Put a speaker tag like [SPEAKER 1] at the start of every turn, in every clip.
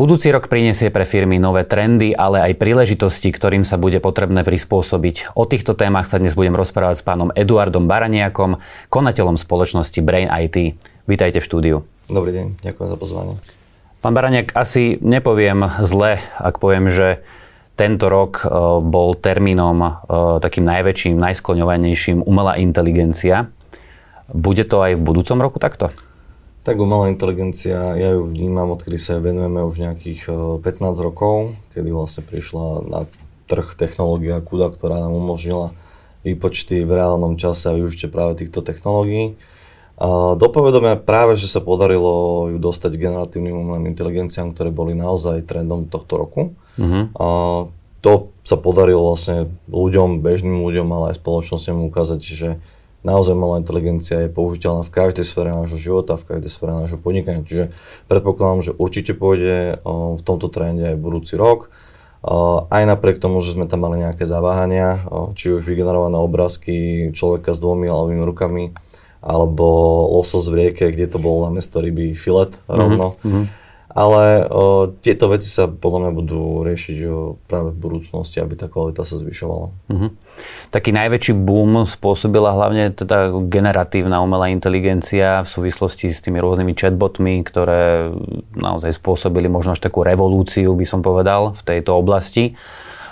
[SPEAKER 1] Budúci rok prinesie pre firmy nové trendy, ale aj príležitosti, ktorým sa bude potrebné prispôsobiť. O týchto témach sa dnes budem rozprávať s pánom Eduardom Baraniakom, konateľom spoločnosti Brain IT. Vítajte v štúdiu.
[SPEAKER 2] Dobrý deň, ďakujem za pozvanie.
[SPEAKER 1] Pán Baraniak, asi nepoviem zle, ak poviem, že tento rok e, bol termínom e, takým najväčším, najskloňovanejším umelá inteligencia. Bude to aj v budúcom roku takto?
[SPEAKER 2] Tak umelá inteligencia, ja ju vnímam, odkedy sa venujeme už nejakých 15 e, rokov, kedy vlastne prišla na trh technológia KUDA, ktorá nám umožnila výpočty v reálnom čase a využitie práve týchto technológií. A dopovedome práve, že sa podarilo ju dostať generatívnym umelým inteligenciám, ktoré boli naozaj trendom tohto roku. Uh-huh. A to sa podarilo vlastne ľuďom, bežným ľuďom, ale aj spoločnosťom ukázať, že naozaj malá inteligencia je použiteľná v každej sfére nášho života, v každej sfére nášho podnikania. Čiže predpokladám, že určite pôjde v tomto trende aj budúci rok. Aj napriek tomu, že sme tam mali nejaké zaváhania, či už vygenerované obrázky človeka s dvomi ľavými rukami, alebo losos v rieke, kde to bol namiesto ryby filet rovno. Mm-hmm ale o, tieto veci sa podľa mňa budú riešiť o, práve v budúcnosti, aby tá kvalita sa zvyšovala. Uh-huh.
[SPEAKER 1] Taký najväčší boom spôsobila hlavne teda generatívna umelá inteligencia v súvislosti s tými rôznymi chatbotmi, ktoré naozaj spôsobili možno až takú revolúciu, by som povedal, v tejto oblasti.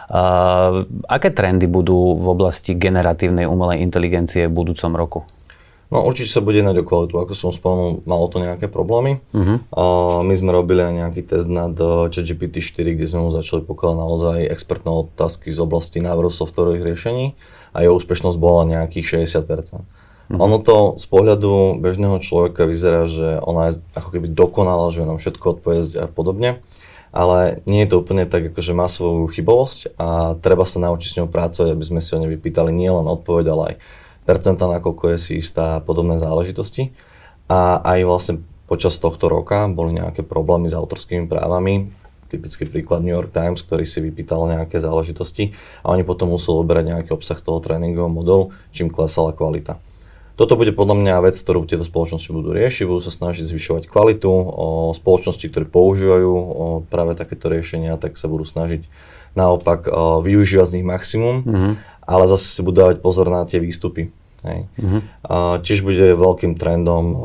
[SPEAKER 1] Uh, aké trendy budú v oblasti generatívnej umelej inteligencie v budúcom roku?
[SPEAKER 2] No určite sa bude jednať o kvalitu. Ako som spomenul, malo to nejaké problémy. Uh-huh. A my sme robili aj nejaký test nad eh, ChatGPT 4, kde sme mu začali pokladať naozaj expertné otázky z oblasti návrhu softwarových riešení a jeho úspešnosť bola nejakých 60%. Uh-huh. Ono to z pohľadu bežného človeka vyzerá, že ona je ako keby dokonala, že nám všetko odpovie a podobne, ale nie je to úplne tak, akože má svoju chybovosť a treba sa naučiť s ňou pracovať, aby sme si o nej vypýtali nielen odpoveď, ale aj percenta, nakoľko je si istá a podobné záležitosti. A aj vlastne počas tohto roka boli nejaké problémy s autorskými právami. Typický príklad New York Times, ktorý si vypýtal nejaké záležitosti a oni potom museli oberať nejaký obsah z toho tréningového modelu, čím klesala kvalita. Toto bude podľa mňa vec, ktorú tieto spoločnosti budú riešiť, budú sa snažiť zvyšovať kvalitu. O spoločnosti, ktoré používajú o práve takéto riešenia, tak sa budú snažiť naopak o využívať z nich maximum, mm-hmm. ale zase si budú dávať pozor na tie výstupy. Hej. Uh-huh. A tiež bude veľkým trendom o,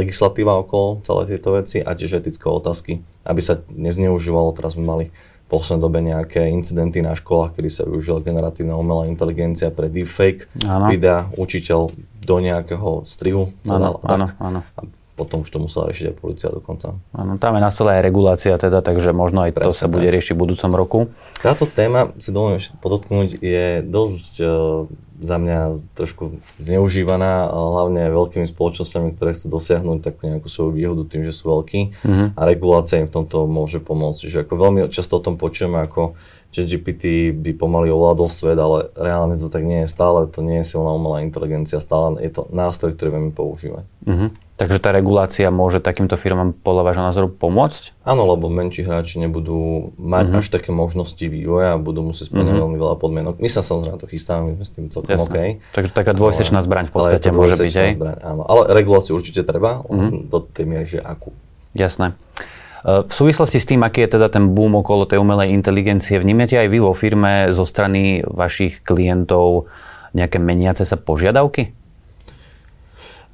[SPEAKER 2] legislatíva okolo celé tieto veci a tiež etické otázky, aby sa nezneužívalo. Teraz sme mali v poslednej dobe nejaké incidenty na školách, kedy sa využila generatívna umelá inteligencia pre deepfake ano. videa, učiteľ do nejakého strihu.
[SPEAKER 1] Áno, áno, áno
[SPEAKER 2] potom už to musela riešiť aj policia dokonca.
[SPEAKER 1] Áno, tam je na stole aj regulácia teda, takže možno aj Presne, to sa bude riešiť v budúcom roku.
[SPEAKER 2] Táto téma, si dovolím podotknúť, je dosť uh, za mňa trošku zneužívaná, hlavne veľkými spoločnosťami, ktoré chcú dosiahnuť takú nejakú svoju výhodu tým, že sú veľkí mm-hmm. a regulácia im v tomto môže pomôcť. Čiže ako veľmi často o tom počujeme, ako že GPT by pomaly ovládol svet, ale reálne to tak nie je. Stále to nie je silná umelá inteligencia, stále je to nástroj, ktorý vieme používať. Mm-hmm.
[SPEAKER 1] Takže tá regulácia môže takýmto firmám podľa vášho názoru pomôcť?
[SPEAKER 2] Áno, lebo menší hráči nebudú mať uh-huh. až také možnosti vývoja a budú musieť splňať uh-huh. veľmi veľa podmienok. My sa samozrejme to chystáme, my sme s tým celkom Jasne. OK.
[SPEAKER 1] Takže taká dvojsečná zbraň v podstate môže byť, hej? Zbraň,
[SPEAKER 2] áno. Ale reguláciu určite treba, uh-huh. do tej miery, že akú.
[SPEAKER 1] Jasné. E, v súvislosti s tým, aký je teda ten boom okolo tej umelej inteligencie, vnímate aj vy vo firme zo strany vašich klientov nejaké meniace sa požiadavky?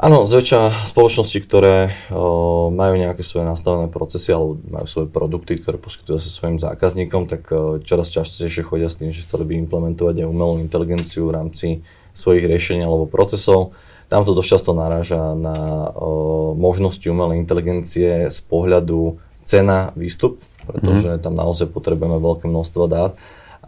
[SPEAKER 2] Áno, zväčša spoločnosti, ktoré o, majú nejaké svoje nastavené procesy alebo majú svoje produkty, ktoré poskytujú sa svojim zákazníkom, tak o, čoraz častejšie chodia s tým, že chceli by implementovať aj umelú inteligenciu v rámci svojich riešení alebo procesov. Tam to dosť často naráža na o, možnosti umelej inteligencie z pohľadu cena výstup, pretože mm. tam naozaj potrebujeme veľké množstvo dát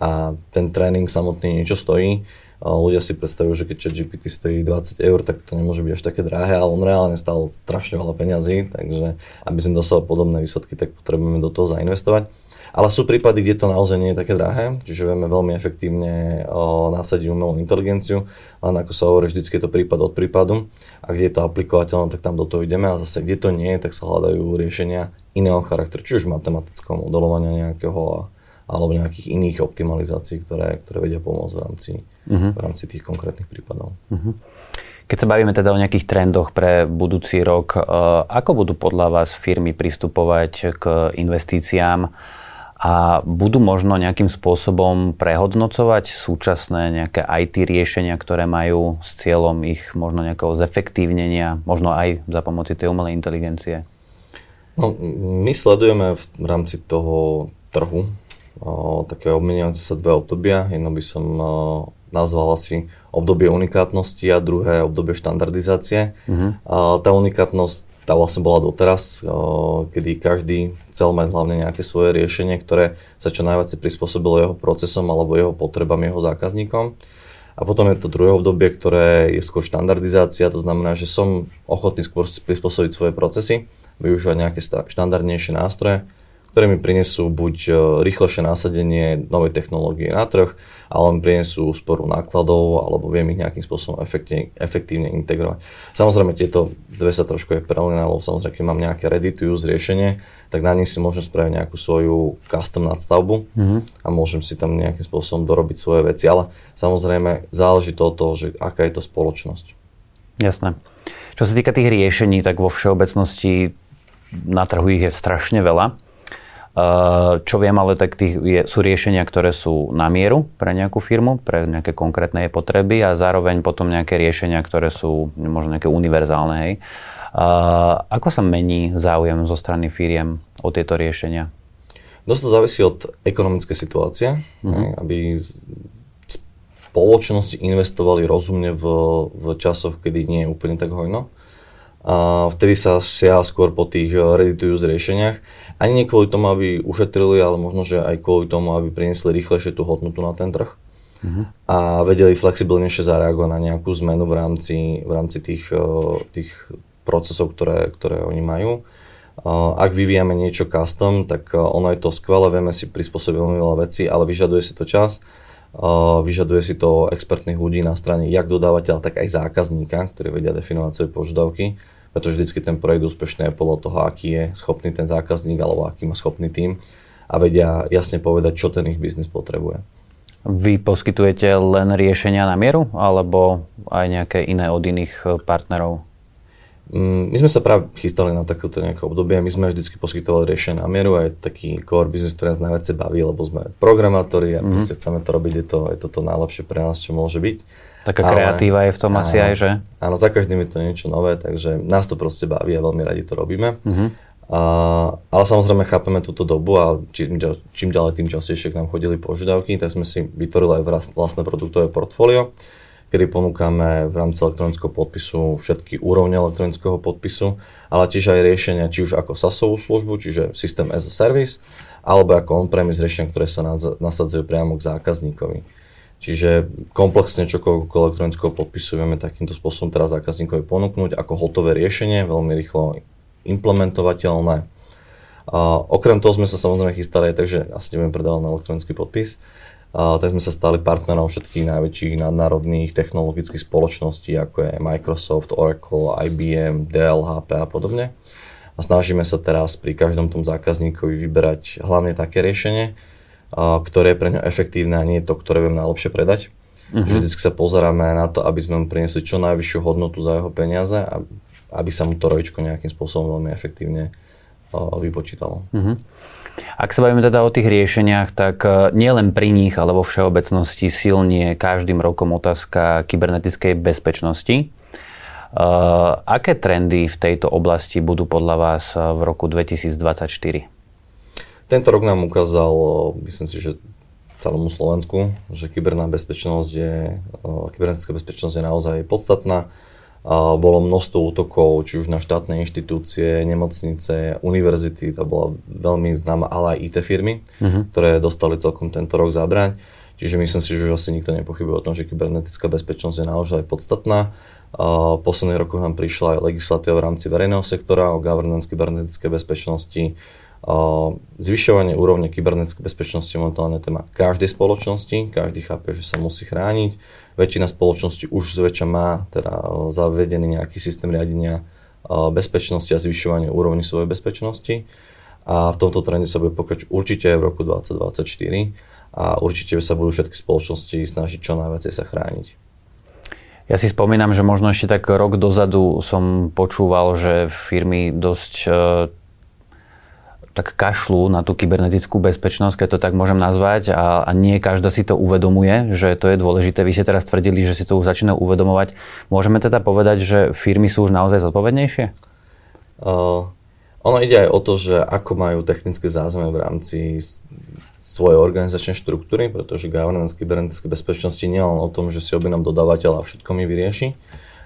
[SPEAKER 2] a ten tréning samotný niečo stojí. Ľudia si predstavujú, že keď ChatGPT stojí 20 eur, tak to nemôže byť až také drahé, ale on reálne stál strašne veľa peňazí, takže aby sme dosali podobné výsledky, tak potrebujeme do toho zainvestovať. Ale sú prípady, kde to naozaj nie je také drahé, čiže vieme veľmi efektívne o, nasadiť umelú inteligenciu, len ako sa hovorí, vždycky je to prípad od prípadu. A kde je to aplikovateľné, tak tam do toho ideme. A zase kde to nie je, tak sa hľadajú riešenia iného charakteru, či už matematického modelovania nejakého alebo nejakých iných optimalizácií, ktoré, ktoré vedia pomôcť v rámci, uh-huh. v rámci tých konkrétnych prípadov. Uh-huh.
[SPEAKER 1] Keď sa bavíme teda o nejakých trendoch pre budúci rok, ako budú podľa vás firmy pristupovať k investíciám a budú možno nejakým spôsobom prehodnocovať súčasné nejaké IT riešenia, ktoré majú s cieľom ich možno nejakého zefektívnenia, možno aj za pomoci tej umelej inteligencie?
[SPEAKER 2] No, my sledujeme v rámci toho trhu o, také obmeniajúce sa dve obdobia. Jedno by som o, nazval asi obdobie unikátnosti a druhé obdobie štandardizácie. Mm-hmm. A tá unikátnosť tá vlastne bola doteraz, o, kedy každý chcel mať hlavne nejaké svoje riešenie, ktoré sa čo najviac prispôsobilo jeho procesom alebo jeho potrebám, jeho zákazníkom. A potom je to druhé obdobie, ktoré je skôr štandardizácia, to znamená, že som ochotný skôr prispôsobiť svoje procesy využívať nejaké štandardnejšie nástroje, ktoré mi prinesú buď e, rýchlejšie nasadenie novej technológie na trh, ale mi prinesú úsporu nákladov, alebo viem ich nejakým spôsobom efektívne, efektívne integrovať. Samozrejme, tieto dve sa trošku je prelina, lebo samozrejme, keď mám nejaké ready to use riešenie, tak na nich si môžem spraviť nejakú svoju custom nadstavbu mm-hmm. a môžem si tam nejakým spôsobom dorobiť svoje veci, ale samozrejme záleží to od toho, že aká je to spoločnosť.
[SPEAKER 1] Jasné. Čo sa týka tých riešení, tak vo všeobecnosti na trhu ich je strašne veľa. Čo viem, ale tak tých je, sú riešenia, ktoré sú na mieru pre nejakú firmu, pre nejaké konkrétne potreby a zároveň potom nejaké riešenia, ktoré sú možno nejaké univerzálne. Hej. Ako sa mení záujem zo strany firiem o tieto riešenia?
[SPEAKER 2] Dosť to závisí od ekonomickej situácie, mm-hmm. aby spoločnosti investovali rozumne v, v časoch, kedy nie je úplne tak hojno a vtedy sa siaha skôr po tých eh, ready-to-use riešeniach. Ani nie kvôli tomu, aby ušetrili, ale možno, že aj kvôli tomu, aby priniesli rýchlejšie tú hodnotu na ten trh. Uh-huh. A vedeli flexibilnejšie zareagovať na nejakú zmenu v rámci, v rámci tých, eh, tých procesov, ktoré, ktoré oni majú. Ak vyvíjame niečo custom, tak eh, ono je to skvelé, vieme si prispôsobiť veľmi veľa vecí, ale vyžaduje si to čas, vyžaduje si to expertných ľudí na strane jak dodávateľa, tak aj zákazníka, ktorí vedia definovať svoje požiadavky pretože vždycky ten projekt úspešný je podľa toho, aký je schopný ten zákazník alebo aký má schopný tým a vedia jasne povedať, čo ten ich biznis potrebuje.
[SPEAKER 1] Vy poskytujete len riešenia na mieru alebo aj nejaké iné od iných partnerov?
[SPEAKER 2] Mm, my sme sa práve chystali na takéto nejaké obdobie. My sme vždy poskytovali riešenia na mieru a je taký core business, ktorý nás najviac baví, lebo sme programátori a mm-hmm. chceme to robiť, je to, je to to najlepšie pre nás, čo môže byť.
[SPEAKER 1] Taká ale, kreatíva je v tom áno, asi aj, že?
[SPEAKER 2] Áno, za každým je to niečo nové, takže nás to proste baví a veľmi radi to robíme. Uh-huh. A, ale samozrejme chápeme túto dobu a čím, čím ďalej, tým častejšie k nám chodili požiadavky, tak sme si vytvorili aj vlastné produktové portfólio, kedy ponúkame v rámci elektronického podpisu všetky úrovne elektronického podpisu, ale tiež aj riešenia, či už ako SASovú službu, čiže systém as a service, alebo ako on-premise riešenia, ktoré sa nasadzujú priamo k zákazníkovi. Čiže komplexne čokoľvek elektronického podpisu vieme takýmto spôsobom teraz zákazníkovi ponúknuť ako hotové riešenie, veľmi rýchlo implementovateľné. A okrem toho sme sa samozrejme chystali aj tak, že asi nebudem predávať na elektronický podpis, a tak sme sa stali partnerom všetkých najväčších nadnárodných technologických spoločností, ako je Microsoft, Oracle, IBM, Dell, HP a podobne. A snažíme sa teraz pri každom tom zákazníkovi vyberať hlavne také riešenie, ktoré je pre ňa efektívne a nie je to, ktoré viem najlepšie predať. Uh-huh. Že vždy sa pozeráme na to, aby sme mu priniesli čo najvyššiu hodnotu za jeho peniaze a aby sa mu to rojičko nejakým spôsobom veľmi efektívne vypočítalo. Uh-huh.
[SPEAKER 1] Ak sa bavíme teda o tých riešeniach, tak e, nielen pri nich, ale vo všeobecnosti silnie každým rokom otázka kybernetickej bezpečnosti. Uh, aké trendy v tejto oblasti budú podľa vás v roku 2024?
[SPEAKER 2] Tento rok nám ukázal, myslím si, že celému Slovensku, že kyberná bezpečnosť je, kybernetická bezpečnosť je naozaj podstatná. Bolo množstvo útokov, či už na štátne inštitúcie, nemocnice, univerzity, to bola veľmi známa, ale aj IT firmy, uh-huh. ktoré dostali celkom tento rok zabraň. Čiže myslím si, že asi nikto nepochybuje o tom, že kybernetická bezpečnosť je naozaj podstatná. V posledných rokoch nám prišla aj legislatíva v rámci verejného sektora o governance kybernetickej bezpečnosti, Zvyšovanie úrovne kybernetickej bezpečnosti je momentálne téma každej spoločnosti, každý chápe, že sa musí chrániť. Väčšina spoločností už zväčša má teda zavedený nejaký systém riadenia bezpečnosti a zvyšovanie úrovne svojej bezpečnosti. A v tomto trende sa bude pokračovať určite aj v roku 2024 a určite sa budú všetky spoločnosti snažiť čo najviac sa chrániť.
[SPEAKER 1] Ja si spomínam, že možno ešte tak rok dozadu som počúval, že firmy dosť e, tak kašľú na tú kybernetickú bezpečnosť, keď to tak môžem nazvať a, a nie každá si to uvedomuje, že to je dôležité. Vy ste teraz tvrdili, že si to už začínajú uvedomovať. Môžeme teda povedať, že firmy sú už naozaj zodpovednejšie?
[SPEAKER 2] Uh, ono ide aj o to, že ako majú technické zázemie v rámci svoje organizačné štruktúry, pretože governance kybernetickej bezpečnosti nie len o tom, že si objednám dodávateľa a všetko mi vyrieši,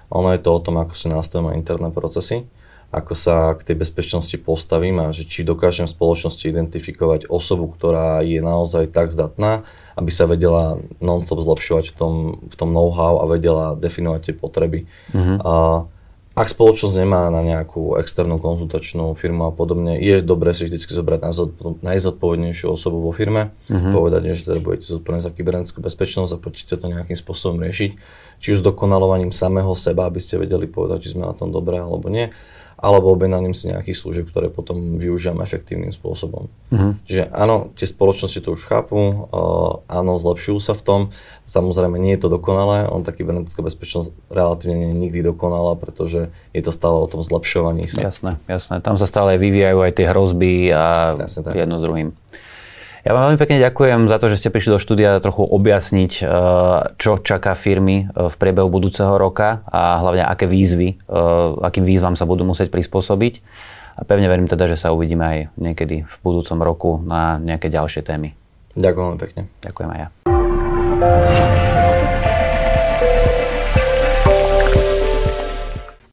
[SPEAKER 2] ono je to o tom, ako si nastavíme interné procesy, ako sa k tej bezpečnosti postavím a že či dokážem v spoločnosti identifikovať osobu, ktorá je naozaj tak zdatná, aby sa vedela non-stop zlepšovať v tom, v tom know-how a vedela definovať tie potreby. Mm-hmm. A ak spoločnosť nemá na nejakú externú konzultačnú firmu a podobne, je dobré si vždy zobrať najzodpovednejšiu osobu vo firme, mm-hmm. povedať, že teda budete zodpovední za kybernetickú bezpečnosť a poďte to nejakým spôsobom riešiť. Či už dokonalovaním samého seba, aby ste vedeli povedať, či sme na tom dobré alebo nie alebo objednaním si nejakých služieb, ktoré potom využijem efektívnym spôsobom. Uh-huh. Čiže áno, tie spoločnosti to už chápu, áno, zlepšujú sa v tom. Samozrejme, nie je to dokonalé, on taký kybernetická bezpečnosť relatívne nie je nikdy dokonalá, pretože je to stále o tom zlepšovaní sa.
[SPEAKER 1] Jasné, jasné. Tam sa stále vyvíjajú aj tie hrozby a jedno s druhým. Ja vám veľmi pekne ďakujem za to, že ste prišli do štúdia trochu objasniť, eh, čo čaká firmy eh, v priebehu budúceho roka a hlavne aké výzvy, eh, akým výzvam sa budú musieť prispôsobiť. A pevne verím teda, že sa uvidíme aj niekedy v budúcom roku na nejaké ďalšie témy.
[SPEAKER 2] Ďakujem pekne.
[SPEAKER 1] Ďakujem aj ja.